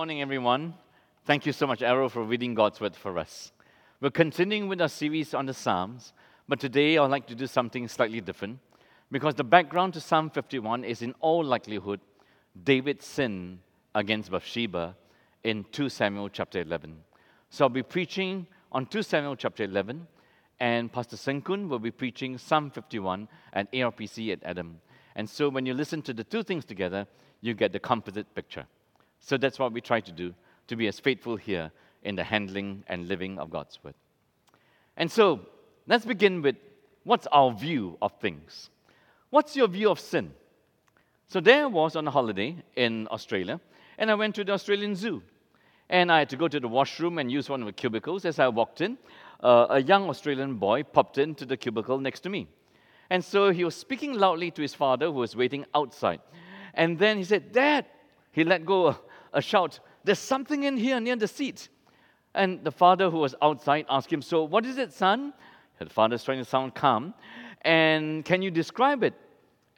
morning, everyone. Thank you so much, Arrow, for reading God's word for us. We're continuing with our series on the Psalms, but today I'd like to do something slightly different because the background to Psalm 51 is, in all likelihood, David's sin against Bathsheba in 2 Samuel chapter 11. So I'll be preaching on 2 Samuel chapter 11, and Pastor Senkun will be preaching Psalm 51 at ARPC at Adam. And so when you listen to the two things together, you get the composite picture. So that's what we try to do, to be as faithful here in the handling and living of God's word. And so let's begin with what's our view of things? What's your view of sin? So there I was on a holiday in Australia, and I went to the Australian Zoo. And I had to go to the washroom and use one of the cubicles. As I walked in, uh, a young Australian boy popped into the cubicle next to me. And so he was speaking loudly to his father, who was waiting outside. And then he said, Dad, he let go a shout, There's something in here near the seat. And the father, who was outside, asked him, So, what is it, son? The father's trying to sound calm. And can you describe it?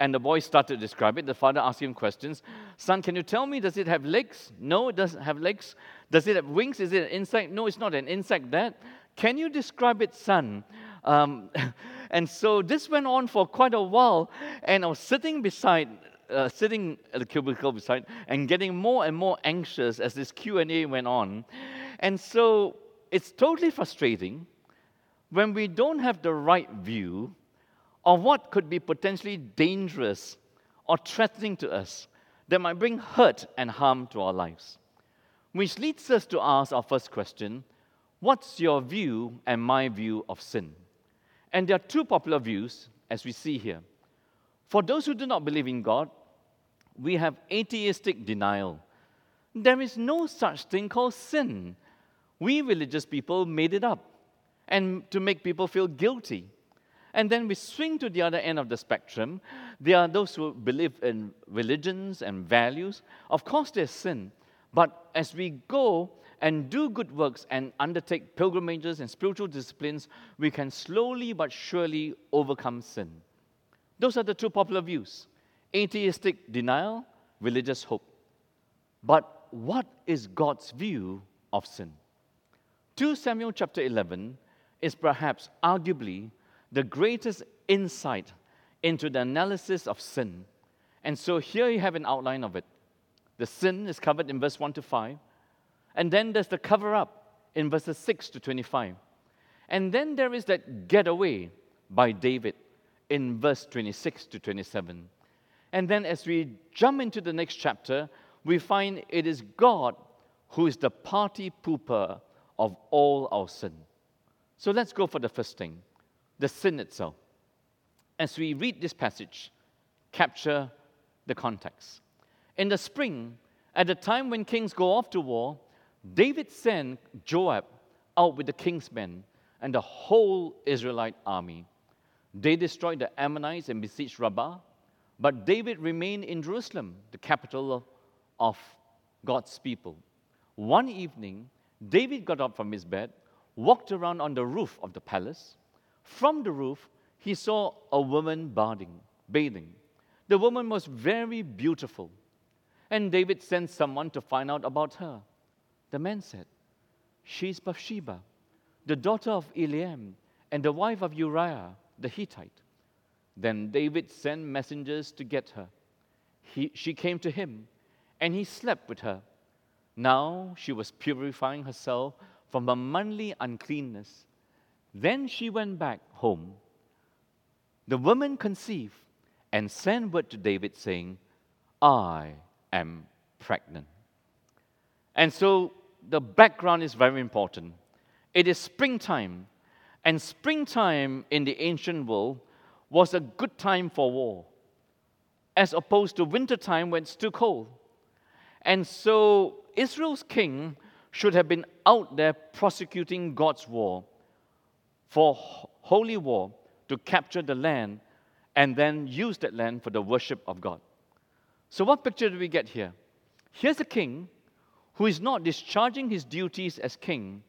And the boy started to describe it. The father asked him questions. Son, can you tell me, does it have legs? No, it doesn't have legs. Does it have wings? Is it an insect? No, it's not an insect. That. Can you describe it, son? Um, and so this went on for quite a while. And I was sitting beside uh, sitting at the cubicle beside and getting more and more anxious as this Q&A went on. And so it's totally frustrating when we don't have the right view of what could be potentially dangerous or threatening to us that might bring hurt and harm to our lives. Which leads us to ask our first question What's your view and my view of sin? And there are two popular views, as we see here. For those who do not believe in God, we have atheistic denial. There is no such thing called sin. We religious people made it up and to make people feel guilty. And then we swing to the other end of the spectrum. There are those who believe in religions and values. Of course, there's sin. But as we go and do good works and undertake pilgrimages and spiritual disciplines, we can slowly but surely overcome sin. Those are the two popular views atheistic denial, religious hope. But what is God's view of sin? 2 Samuel chapter 11 is perhaps arguably the greatest insight into the analysis of sin. And so here you have an outline of it. The sin is covered in verse 1 to 5. And then there's the cover up in verses 6 to 25. And then there is that getaway by David in verse 26 to 27. And then as we jump into the next chapter, we find it is God who is the party pooper of all our sin. So let's go for the first thing the sin itself. As we read this passage, capture the context. In the spring, at the time when kings go off to war, David sent Joab out with the king's men and the whole Israelite army. They destroyed the Ammonites and besieged Rabbah but David remained in Jerusalem, the capital of God's people. One evening, David got up from his bed, walked around on the roof of the palace. From the roof, he saw a woman bathing, bathing. The woman was very beautiful. And David sent someone to find out about her. The man said, She's Bathsheba, the daughter of Eliam, and the wife of Uriah the Hittite. Then David sent messengers to get her. He, she came to him, and he slept with her. Now she was purifying herself from her monthly uncleanness. Then she went back home. The woman conceived and sent word to David, saying, I am pregnant. And so the background is very important. It is springtime, and springtime in the ancient world was a good time for war, as opposed to winter time when it's too cold. And so Israel's king should have been out there prosecuting God's war for holy war to capture the land and then use that land for the worship of God. So, what picture do we get here? Here's a king who is not discharging his duties as king.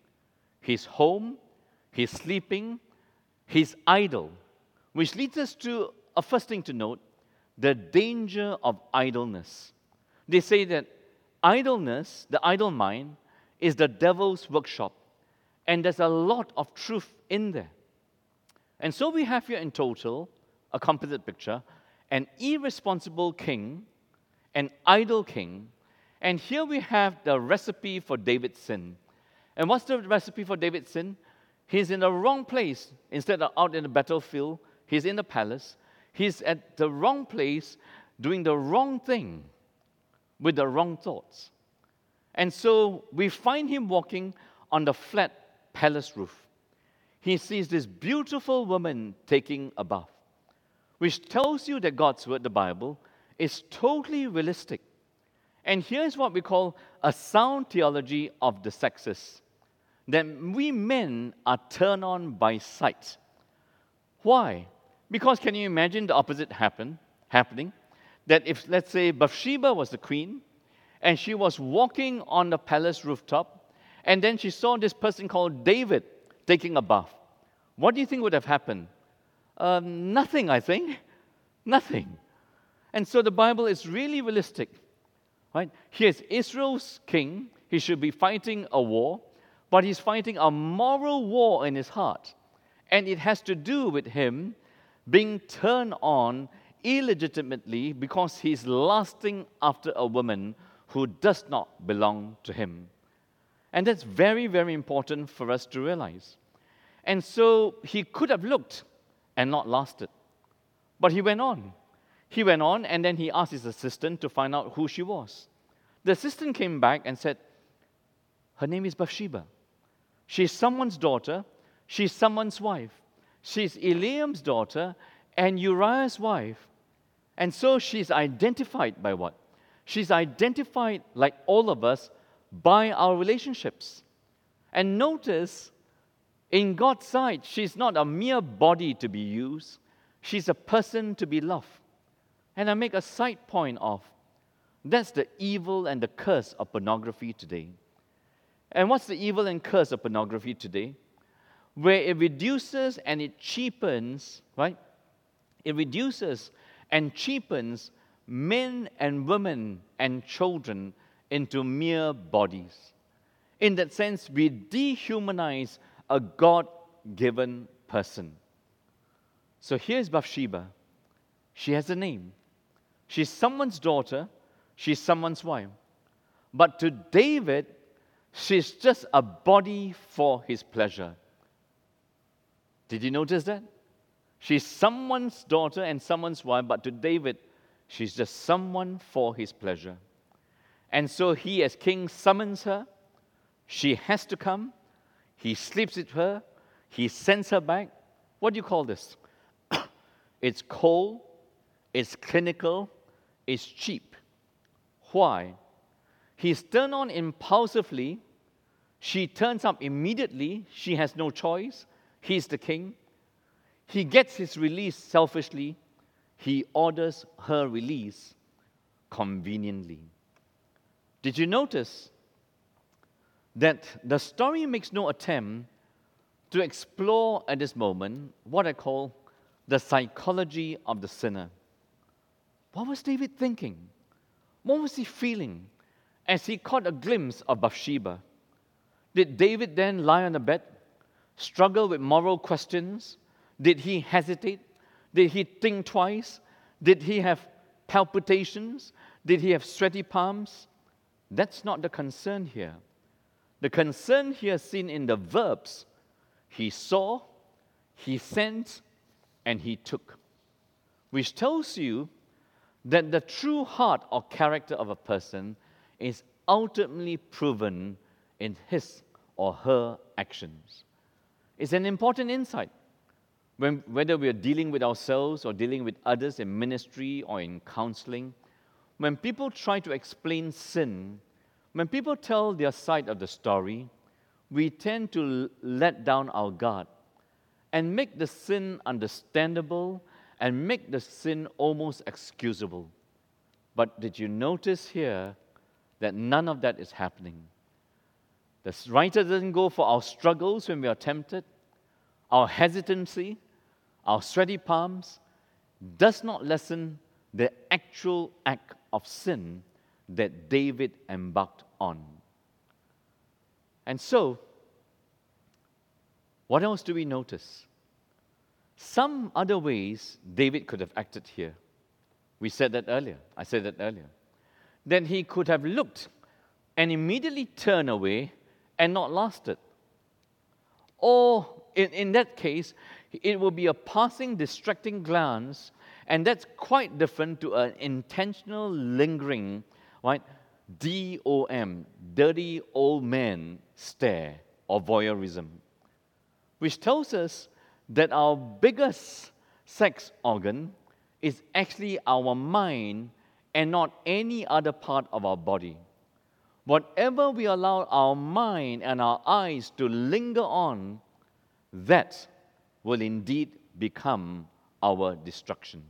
He's home, he's sleeping, he's idle. Which leads us to a first thing to note the danger of idleness. They say that idleness, the idle mind, is the devil's workshop. And there's a lot of truth in there. And so we have here in total a composite picture an irresponsible king, an idle king, and here we have the recipe for David's sin. And what's the recipe for David's sin? He's in the wrong place. Instead of out in the battlefield, he's in the palace. He's at the wrong place doing the wrong thing with the wrong thoughts. And so we find him walking on the flat palace roof. He sees this beautiful woman taking a bath, which tells you that God's word, the Bible, is totally realistic. And here's what we call a sound theology of the sexes that we men are turned on by sight. Why? Because can you imagine the opposite happen, happening? That if, let's say, Bathsheba was the queen and she was walking on the palace rooftop, and then she saw this person called David taking a bath. What do you think would have happened? Um, nothing, I think. Nothing. And so the Bible is really realistic. Right? Here's Israel's king. He should be fighting a war, but he's fighting a moral war in his heart. And it has to do with him being turned on illegitimately because he's lusting after a woman who does not belong to him. And that's very, very important for us to realize. And so he could have looked and not lasted. But he went on. He went on and then he asked his assistant to find out who she was. The assistant came back and said, Her name is Bathsheba. She's someone's daughter, she's someone's wife. She's Eliam's daughter and Uriah's wife. And so she's identified by what? She's identified, like all of us, by our relationships. And notice, in God's sight, she's not a mere body to be used, she's a person to be loved. And I make a side point of that's the evil and the curse of pornography today. And what's the evil and curse of pornography today? Where it reduces and it cheapens, right? It reduces and cheapens men and women and children into mere bodies. In that sense, we dehumanize a God given person. So here's Bathsheba. She has a name. She's someone's daughter, she's someone's wife. But to David, she's just a body for his pleasure. Did you notice that? She's someone's daughter and someone's wife, but to David, she's just someone for his pleasure. And so he, as king, summons her. She has to come. He sleeps with her. He sends her back. What do you call this? it's cold, it's clinical, it's cheap. Why? He's turned on impulsively. She turns up immediately. She has no choice. He's the king. He gets his release selfishly. He orders her release conveniently. Did you notice that the story makes no attempt to explore at this moment what I call the psychology of the sinner? What was David thinking? What was he feeling as he caught a glimpse of Bathsheba? Did David then lie on the bed, struggle with moral questions? Did he hesitate? Did he think twice? Did he have palpitations? Did he have sweaty palms? That's not the concern here. The concern here seen in the verbs he saw, he sent, and he took, which tells you that the true heart or character of a person is ultimately proven in his or her actions. It's an important insight. When, whether we are dealing with ourselves or dealing with others in ministry or in counseling, when people try to explain sin, when people tell their side of the story, we tend to let down our guard and make the sin understandable and make the sin almost excusable. But did you notice here that none of that is happening? The writer doesn't go for our struggles when we are tempted, our hesitancy, our sweaty palms, does not lessen the actual act of sin that David embarked on. And so, what else do we notice? Some other ways David could have acted here. We said that earlier. I said that earlier. Then he could have looked and immediately turned away and not lasted. Or in, in that case, it will be a passing, distracting glance, and that's quite different to an intentional, lingering, right? D O M, dirty old man stare or voyeurism, which tells us that our biggest sex organ is actually our mind and not any other part of our body. Whatever we allow our mind and our eyes to linger on, that will indeed become our destruction.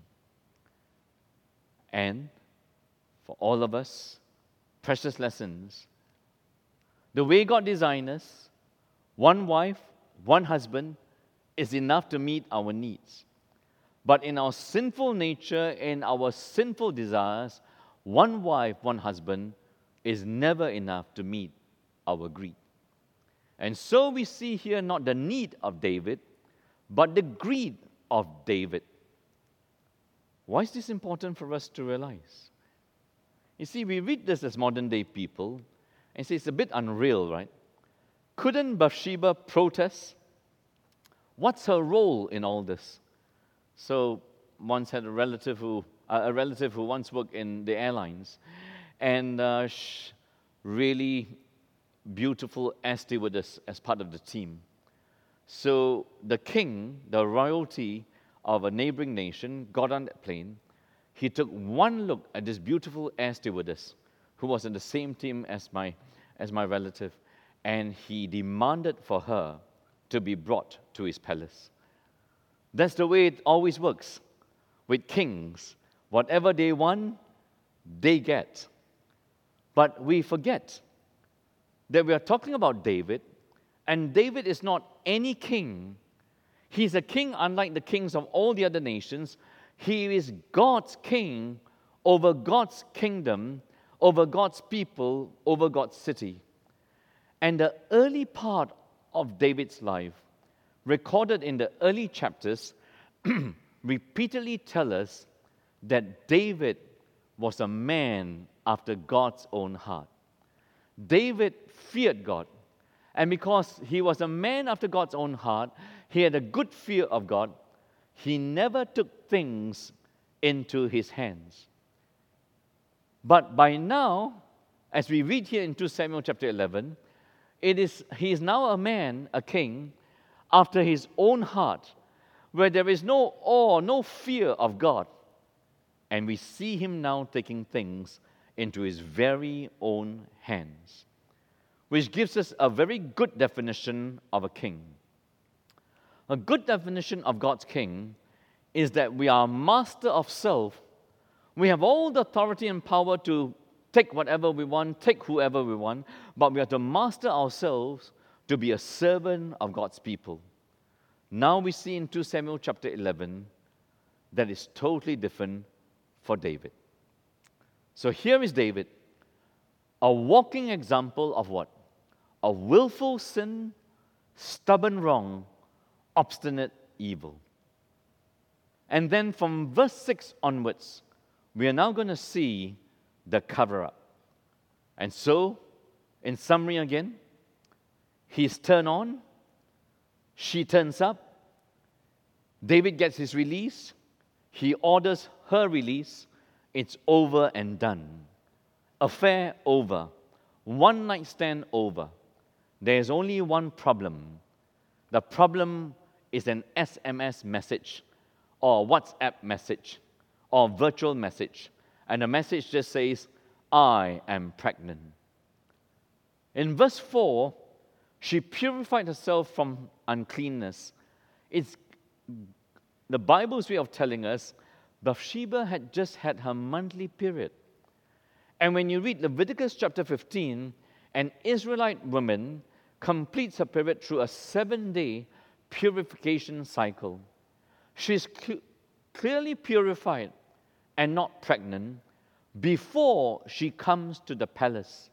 And for all of us, precious lessons. The way God designed us, one wife, one husband, is enough to meet our needs. But in our sinful nature, in our sinful desires, one wife, one husband is never enough to meet our greed. And so we see here not the need of David, but the greed of David. Why is this important for us to realize? You see, we read this as modern day people and say it's a bit unreal, right? Couldn't Bathsheba protest? What's her role in all this? So, once had a relative who, uh, a relative who once worked in the airlines, and uh, really beautiful air stewardess as part of the team. So the king, the royalty of a neighboring nation, got on that plane. He took one look at this beautiful air stewardess who was in the same team as my, as my relative, and he demanded for her to be brought to his palace. That's the way it always works with kings. Whatever they want, they get. But we forget that we are talking about David, and David is not any king. He's a king unlike the kings of all the other nations. He is God's king over God's kingdom, over God's people, over God's city. And the early part of David's life, recorded in the early chapters, repeatedly tell us that David was a man after God's own heart. David feared God. And because he was a man after God's own heart, he had a good fear of God. He never took things into his hands. But by now, as we read here in 2 Samuel chapter 11, it is, he is now a man, a king, after his own heart, where there is no awe, no fear of God. And we see him now taking things into his very own hands, which gives us a very good definition of a king. A good definition of God's king is that we are master of self. We have all the authority and power to take whatever we want, take whoever we want, but we have to master ourselves to be a servant of God's people. Now we see in 2 Samuel chapter 11 that is totally different for David. So here is David, a walking example of what? A willful sin, stubborn wrong, obstinate evil. And then from verse 6 onwards, we are now going to see the cover up. And so, in summary again, he's turned on, she turns up, David gets his release, he orders her release, it's over and done. Affair over. One night stand over. There's only one problem. The problem is an SMS message or WhatsApp message or virtual message. And the message just says, I am pregnant. In verse 4, she purified herself from uncleanness. It's the Bible's way of telling us Bathsheba had just had her monthly period. And when you read Leviticus chapter 15, an Israelite woman completes her period through a seven day purification cycle. She's cl- clearly purified and not pregnant, before she comes to the palace,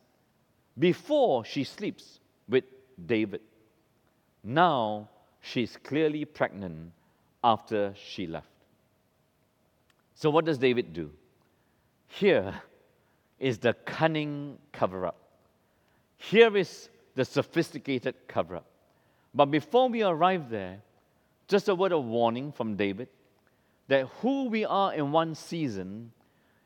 before she sleeps with David. Now she's clearly pregnant after she left. So, what does David do? Here is the cunning cover up. Here is the sophisticated cover up. But before we arrive there, just a word of warning from David that who we are in one season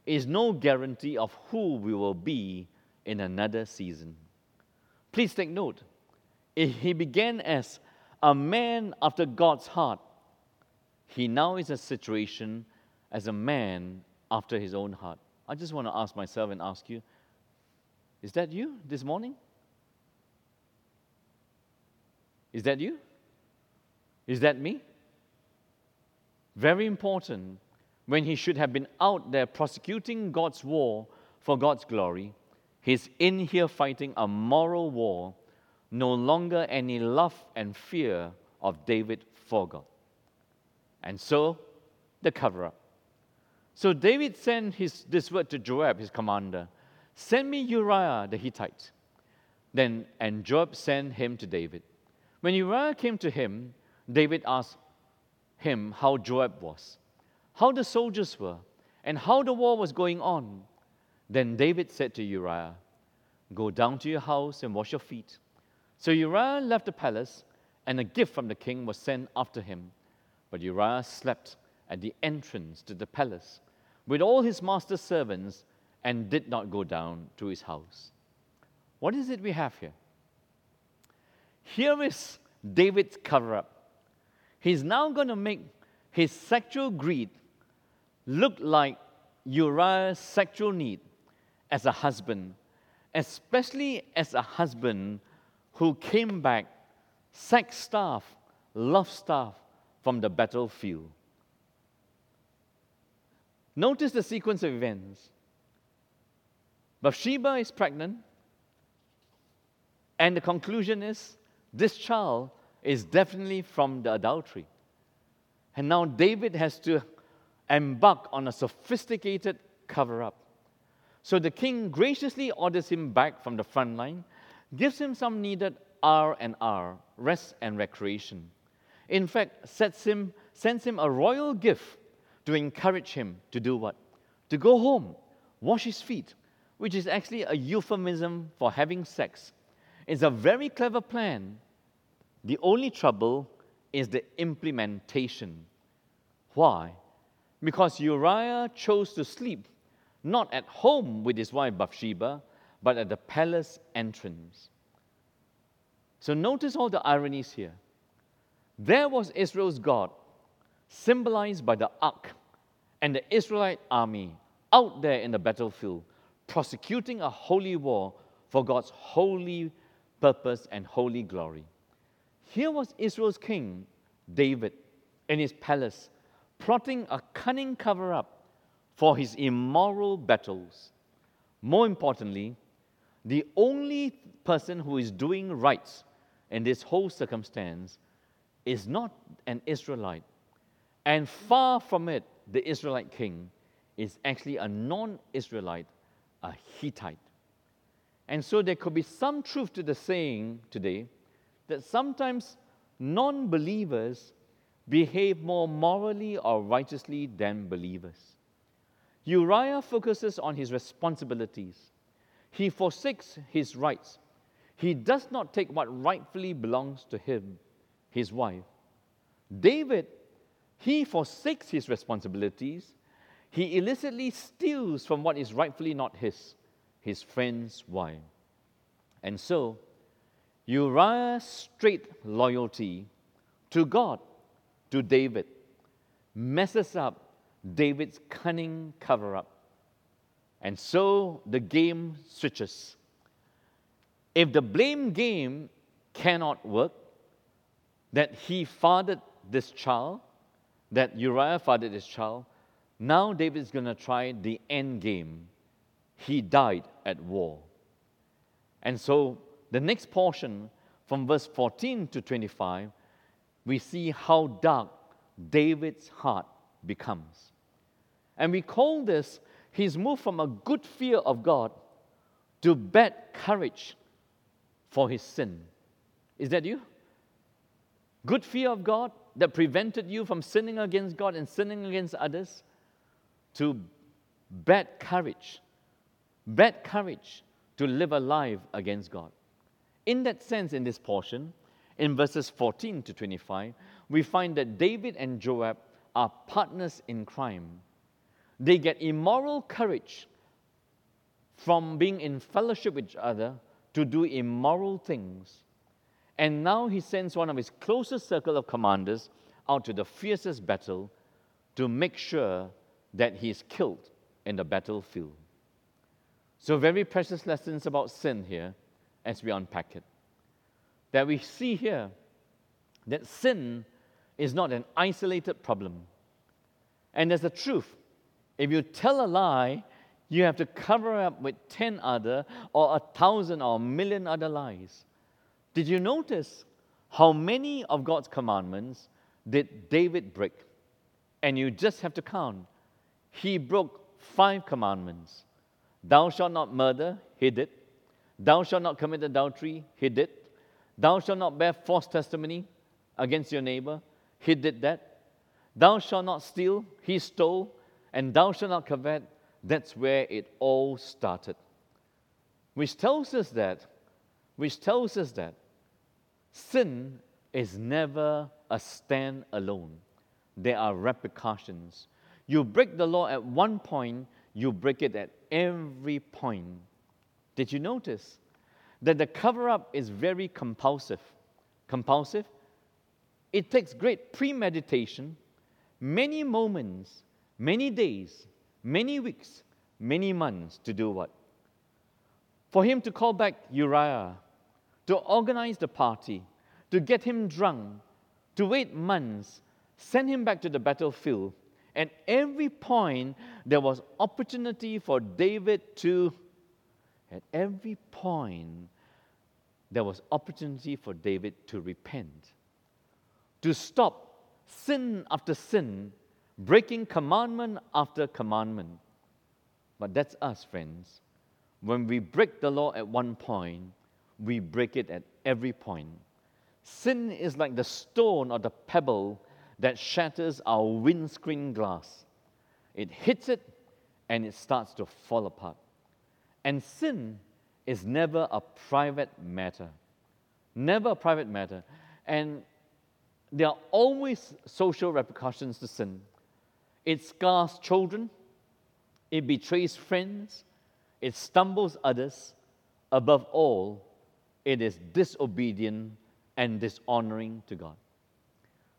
is no guarantee of who we will be in another season. Please take note. He began as a man after God's heart. He now is a situation as a man after his own heart. I just want to ask myself and ask you is that you this morning? Is that you? Is that me? Very important when he should have been out there prosecuting God's war for God's glory. He's in here fighting a moral war, no longer any love and fear of David for God. And so, the cover up. So David sent his, this word to Joab, his commander Send me Uriah the Hittite. Then, and Joab sent him to David. When Uriah came to him, David asked him how Joab was, how the soldiers were, and how the war was going on. Then David said to Uriah, Go down to your house and wash your feet. So Uriah left the palace, and a gift from the king was sent after him. But Uriah slept at the entrance to the palace with all his master's servants and did not go down to his house. What is it we have here? Here is David's cover up. He's now going to make his sexual greed look like Uriah's sexual need as a husband, especially as a husband who came back sex starved, love starved from the battlefield. Notice the sequence of events. Bathsheba is pregnant, and the conclusion is this child is definitely from the adultery. And now David has to embark on a sophisticated cover up. So the king graciously orders him back from the front line, gives him some needed R and R, rest and recreation. In fact, sets him, sends him a royal gift to encourage him to do what? To go home, wash his feet, which is actually a euphemism for having sex. It's a very clever plan. The only trouble is the implementation. Why? Because Uriah chose to sleep not at home with his wife Bathsheba, but at the palace entrance. So notice all the ironies here. There was Israel's God, symbolized by the ark and the Israelite army out there in the battlefield, prosecuting a holy war for God's holy purpose and holy glory. Here was Israel's king, David, in his palace, plotting a cunning cover up for his immoral battles. More importantly, the only person who is doing right in this whole circumstance is not an Israelite, and far from it, the Israelite king is actually a non Israelite, a Hittite. And so there could be some truth to the saying today that sometimes non believers behave more morally or righteously than believers. Uriah focuses on his responsibilities. He forsakes his rights. He does not take what rightfully belongs to him, his wife. David, he forsakes his responsibilities. He illicitly steals from what is rightfully not his, his friend's wife. And so, Uriah's straight loyalty to God, to David, messes up David's cunning cover up. And so the game switches. If the blame game cannot work, that he fathered this child, that Uriah fathered this child, now David's going to try the end game. He died at war. And so the next portion, from verse 14 to 25, we see how dark David's heart becomes. And we call this he's moved from a good fear of God to bad courage for his sin. Is that you? Good fear of God that prevented you from sinning against God and sinning against others to bad courage. Bad courage to live a life against God. In that sense, in this portion, in verses 14 to 25, we find that David and Joab are partners in crime. They get immoral courage from being in fellowship with each other to do immoral things. And now he sends one of his closest circle of commanders out to the fiercest battle to make sure that he is killed in the battlefield. So, very precious lessons about sin here as we unpack it. That we see here that sin is not an isolated problem. And there's a truth. If you tell a lie, you have to cover up with 10 other or a thousand or a million other lies. Did you notice how many of God's commandments did David break? And you just have to count. He broke five commandments. Thou shalt not murder, he did. Thou shalt not commit adultery, he did. Thou shalt not bear false testimony against your neighbor, he did that. Thou shalt not steal, he stole. And thou shalt not covet, that's where it all started. Which tells us that, which tells us that sin is never a stand alone. There are repercussions. You break the law at one point, you break it at every point. Did you notice that the cover up is very compulsive? Compulsive? It takes great premeditation, many moments, many days, many weeks, many months to do what? For him to call back Uriah, to organize the party, to get him drunk, to wait months, send him back to the battlefield. At every point, there was opportunity for David to, at every point, there was opportunity for David to repent, to stop sin after sin breaking commandment after commandment. But that's us, friends. When we break the law at one point, we break it at every point. Sin is like the stone or the pebble that shatters our windscreen glass. It hits it and it starts to fall apart. And sin is never a private matter. Never a private matter. And there are always social repercussions to sin. It scars children, it betrays friends, it stumbles others. Above all, it is disobedient and dishonoring to God.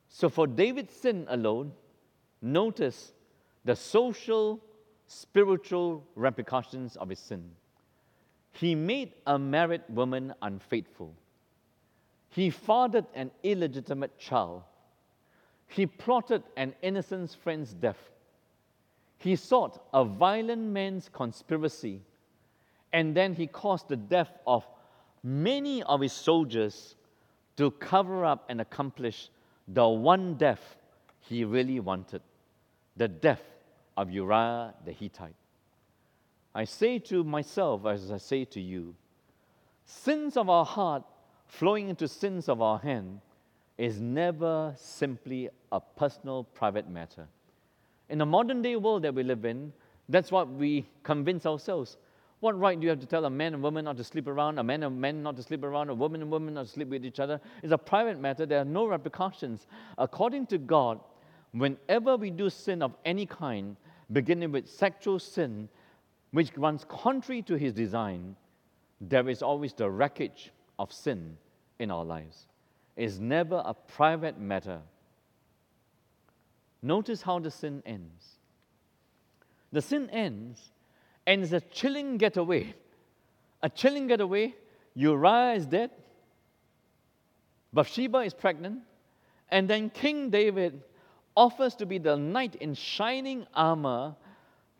So, for David's sin alone, notice the social, spiritual repercussions of his sin. He made a married woman unfaithful. He fathered an illegitimate child. He plotted an innocent friend's death. He sought a violent man's conspiracy, and then he caused the death of many of his soldiers to cover up and accomplish the one death he really wanted the death of Uriah the Hittite. I say to myself, as I say to you, sins of our heart flowing into sins of our hand is never simply a personal, private matter. In the modern day world that we live in, that's what we convince ourselves. What right do you have to tell a man and woman not to sleep around, a man and man not to sleep around, a woman and woman not to sleep with each other? It's a private matter. There are no repercussions. According to God, whenever we do sin of any kind, beginning with sexual sin, which runs contrary to His design, there is always the wreckage of sin in our lives It's never a private matter. Notice how the sin ends. The sin ends, and it's a chilling getaway. A chilling getaway. Uriah is dead. Bathsheba is pregnant. And then King David offers to be the knight in shining armor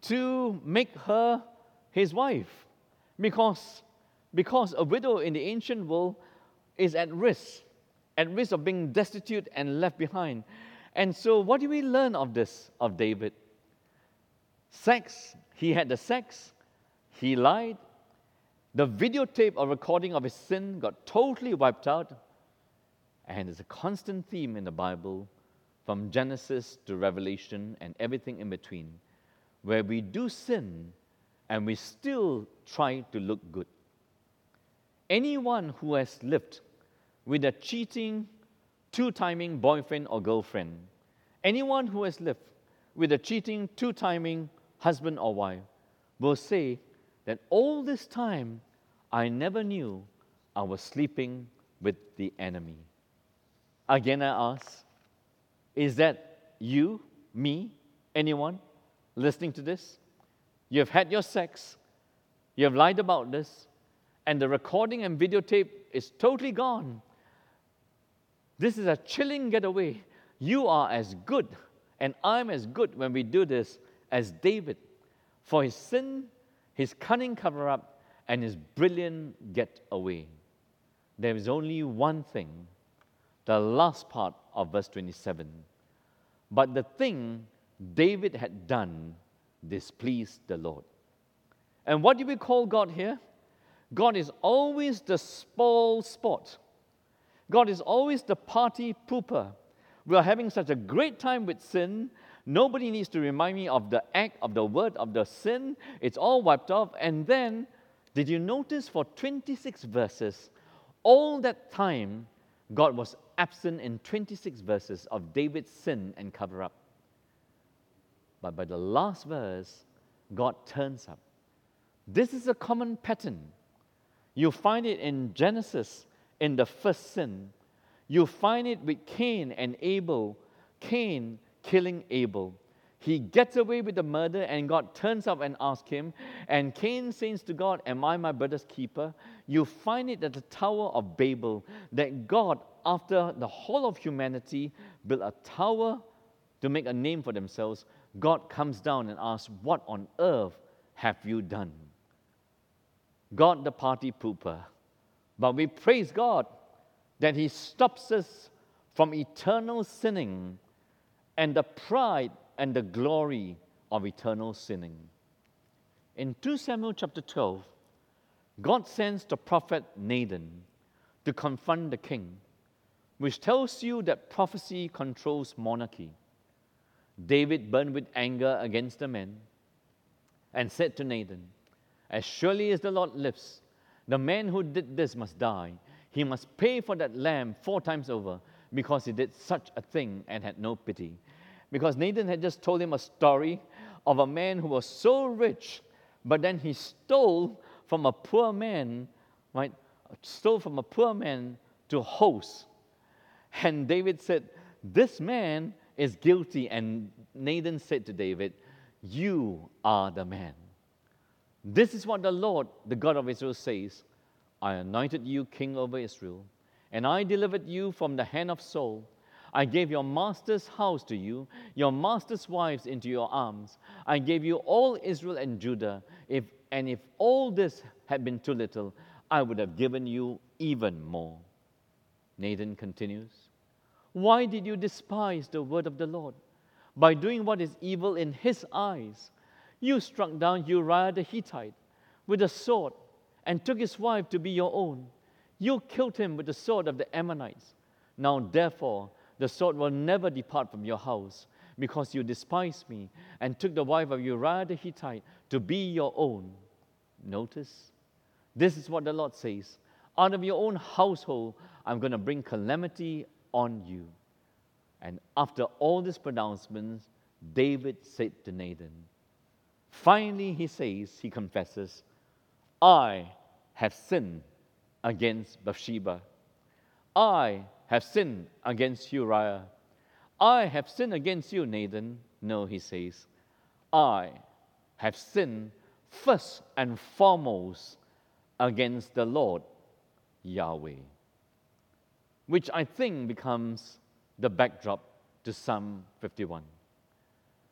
to make her his wife. Because, because a widow in the ancient world is at risk at risk of being destitute and left behind. And so, what do we learn of this, of David? Sex he had the sex, he lied, the videotape or recording of his sin got totally wiped out, and it's a constant theme in the Bible from Genesis to Revelation and everything in between, where we do sin and we still try to look good. Anyone who has lived with a cheating, two timing boyfriend or girlfriend, anyone who has lived with a cheating, two timing husband or wife will say that all this time I never knew I was sleeping with the enemy. Again, I ask, is that you, me, anyone listening to this? You have had your sex, you have lied about this, and the recording and videotape is totally gone. This is a chilling getaway. You are as good, and I'm as good when we do this as David for his sin, his cunning cover up, and his brilliant getaway. There is only one thing, the last part of verse 27. But the thing David had done displeased the Lord. And what do we call God here? God is always the spoil sport. God is always the party pooper. We are having such a great time with sin. Nobody needs to remind me of the act, of the word, of the sin. It's all wiped off. And then, did you notice for 26 verses, all that time, God was absent in 26 verses of David's sin and cover up. But by the last verse, God turns up. This is a common pattern. You find it in Genesis in the first sin. You find it with Cain and Abel. Cain killing Abel. He gets away with the murder, and God turns up and asks him. And Cain says to God, Am I my brother's keeper? You find it at the Tower of Babel that God, after the whole of humanity, built a tower to make a name for themselves. God comes down and asks, What on earth have you done? God, the party pooper. But we praise God that He stops us from eternal sinning and the pride and the glory of eternal sinning. In 2 Samuel chapter 12, God sends the prophet Nathan to confront the king, which tells you that prophecy controls monarchy. David burned with anger against the men and said to Nathan, As surely as the Lord lives, the man who did this must die. He must pay for that lamb four times over because he did such a thing and had no pity. Because Nathan had just told him a story of a man who was so rich, but then he stole from a poor man, right? Stole from a poor man to host. And David said, This man is guilty. And Nathan said to David, You are the man. This is what the Lord, the God of Israel, says I anointed you king over Israel, and I delivered you from the hand of Saul. I gave your master's house to you, your master's wives into your arms. I gave you all Israel and Judah. If, and if all this had been too little, I would have given you even more. Nathan continues, Why did you despise the word of the Lord? By doing what is evil in his eyes. You struck down Uriah the Hittite with a sword and took his wife to be your own. You killed him with the sword of the Ammonites. Now, therefore, the sword will never depart from your house, because you despised me and took the wife of Uriah the Hittite to be your own. Notice, this is what the Lord says Out of your own household, I'm going to bring calamity on you. And after all these pronouncements, David said to Nathan, Finally, he says, he confesses, I have sinned against Bathsheba. I have sinned against Uriah. I have sinned against you, Nathan. No, he says, I have sinned first and foremost against the Lord Yahweh. Which I think becomes the backdrop to Psalm 51.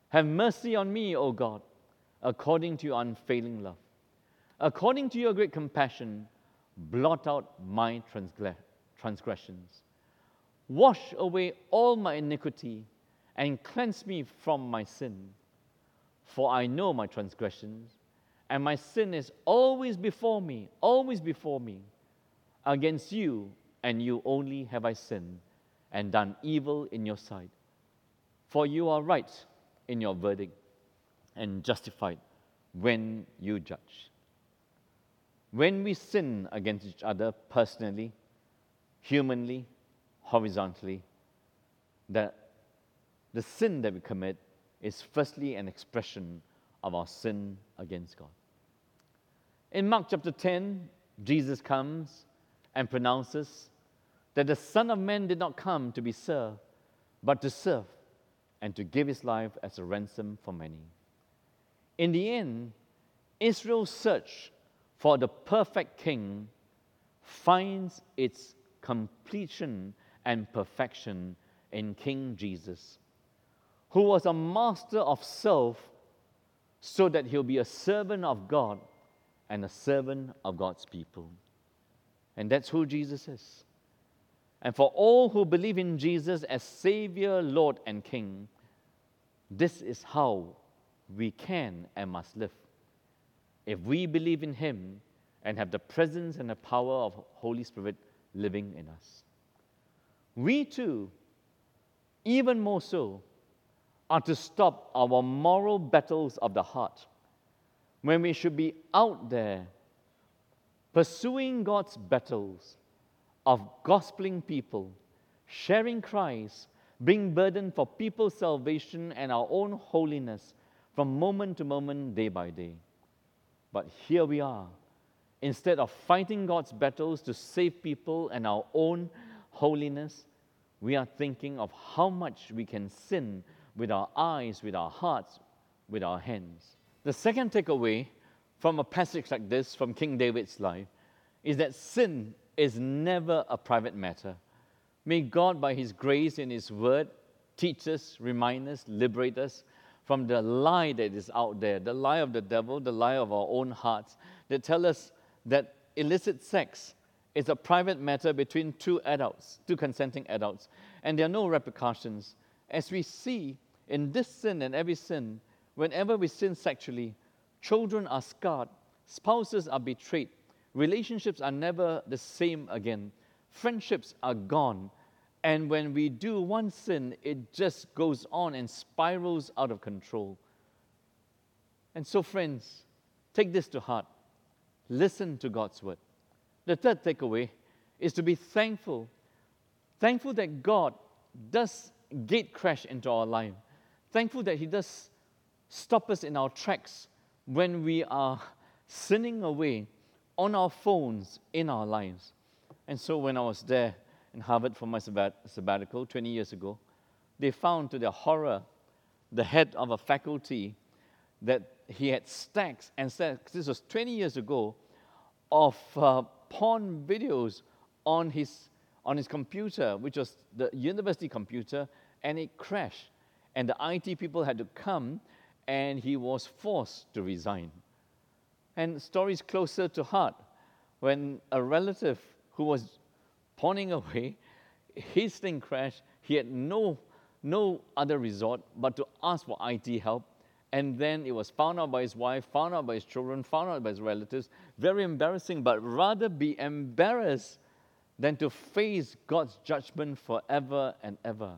Have mercy on me, O God according to your unfailing love. According to your great compassion, blot out my transgressions. Wash away all my iniquity and cleanse me from my sin. for I know my transgressions, and my sin is always before me, always before me. Against you and you only have I sinned and done evil in your sight. For you are right in your verdict and justified when you judge. When we sin against each other personally, humanly, horizontally, that the sin that we commit is firstly an expression of our sin against God. In Mark chapter 10, Jesus comes and pronounces that the Son of Man did not come to be served, but to serve and to give his life as a ransom for many. In the end, Israel's search for the perfect king finds its completion and perfection in King Jesus, who was a master of self so that he'll be a servant of God and a servant of God's people. And that's who Jesus is. And for all who believe in Jesus as Savior, Lord, and King, this is how we can and must live. If we believe in Him and have the presence and the power of Holy Spirit living in us, we too, even more so, are to stop our moral battles of the heart when we should be out there pursuing God's battles of gospeling people, sharing Christ, being burdened for people's salvation and our own holiness from moment to moment, day by day. But here we are. Instead of fighting God's battles to save people and our own holiness, we are thinking of how much we can sin with our eyes, with our hearts, with our hands. The second takeaway from a passage like this from King David's life is that sin is never a private matter. May God, by His grace and His word, teach us, remind us, liberate us from the lie that is out there, the lie of the devil, the lie of our own hearts, that tell us that illicit sex is a private matter between two adults, two consenting adults, and there are no repercussions. As we see in this sin and every sin, whenever we sin sexually, Children are scarred, spouses are betrayed, relationships are never the same again, friendships are gone. And when we do one sin, it just goes on and spirals out of control. And so, friends, take this to heart. Listen to God's word. The third takeaway is to be thankful. Thankful that God does gate crash into our life. Thankful that He does stop us in our tracks when we are sinning away on our phones in our lives. And so when I was there in Harvard for my sabbat- sabbatical 20 years ago, they found to their horror the head of a faculty that he had stacks and stacks, this was 20 years ago, of uh, porn videos on his, on his computer, which was the university computer, and it crashed. And the IT people had to come and he was forced to resign. And stories closer to heart when a relative who was pawning away, his thing crashed, he had no, no other resort but to ask for IT help. And then it was found out by his wife, found out by his children, found out by his relatives. Very embarrassing, but rather be embarrassed than to face God's judgment forever and ever.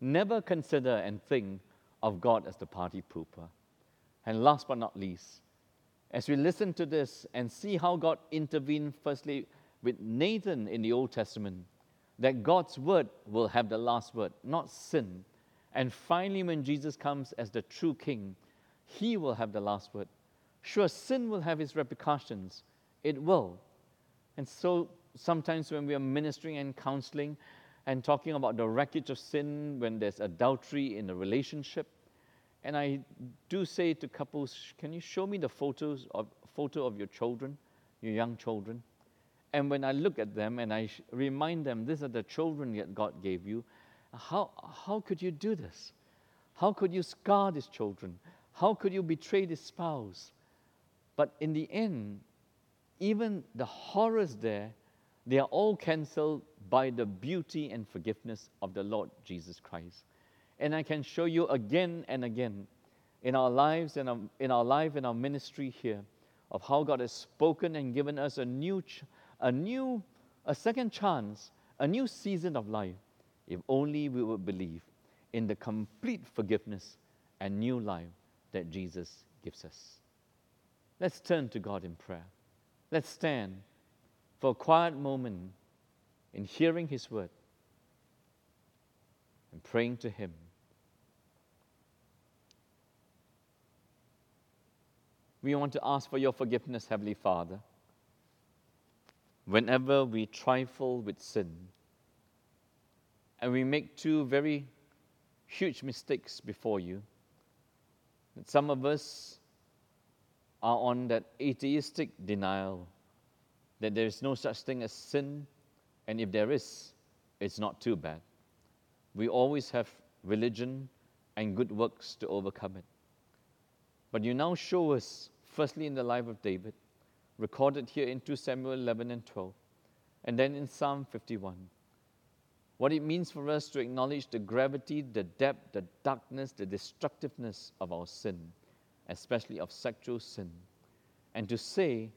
Never consider and think of God as the party pooper. And last but not least, as we listen to this and see how God intervened firstly with Nathan in the Old Testament, that God's word will have the last word, not sin. And finally, when Jesus comes as the true king, he will have the last word. Sure, sin will have its repercussions. It will. And so sometimes when we are ministering and counseling, and talking about the wreckage of sin when there's adultery in a relationship. And I do say to couples, can you show me the photos of photo of your children, your young children? And when I look at them and I remind them, these are the children that God gave you, how, how could you do this? How could you scar these children? How could you betray this spouse? But in the end, even the horrors there, they are all cancelled by the beauty and forgiveness of the Lord Jesus Christ. And I can show you again and again in our lives, our, in our life, in our ministry here, of how God has spoken and given us a new, ch- a new, a second chance, a new season of life, if only we would believe in the complete forgiveness and new life that Jesus gives us. Let's turn to God in prayer. Let's stand for a quiet moment in hearing His word and praying to Him. We want to ask for your forgiveness, Heavenly Father. Whenever we trifle with sin and we make two very huge mistakes before you, that some of us are on that atheistic denial that there is no such thing as sin, and if there is, it's not too bad. We always have religion and good works to overcome it. But you now show us, firstly in the life of David, recorded here in 2 Samuel 11 and 12, and then in Psalm 51, what it means for us to acknowledge the gravity, the depth, the darkness, the destructiveness of our sin, especially of sexual sin, and to say,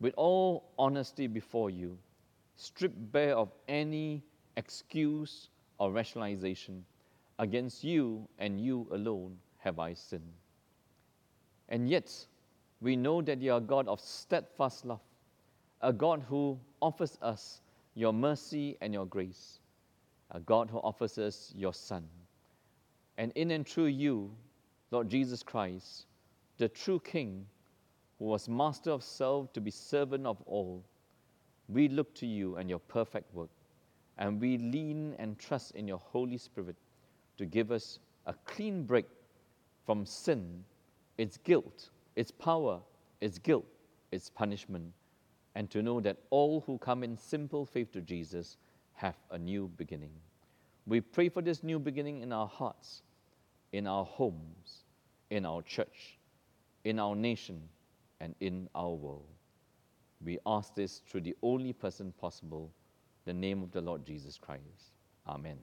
with all honesty before you, stripped bare of any excuse or rationalization, against you and you alone have I sinned. And yet, we know that you are a God of steadfast love, a God who offers us your mercy and your grace, a God who offers us your Son. And in and through you, Lord Jesus Christ, the true King, who was master of self to be servant of all, we look to you and your perfect work, and we lean and trust in your Holy Spirit to give us a clean break from sin, its guilt, its power, its guilt, its punishment, and to know that all who come in simple faith to Jesus have a new beginning. We pray for this new beginning in our hearts, in our homes, in our church, in our nation, and in our world. We ask this through the only person possible, the name of the Lord Jesus Christ. Amen.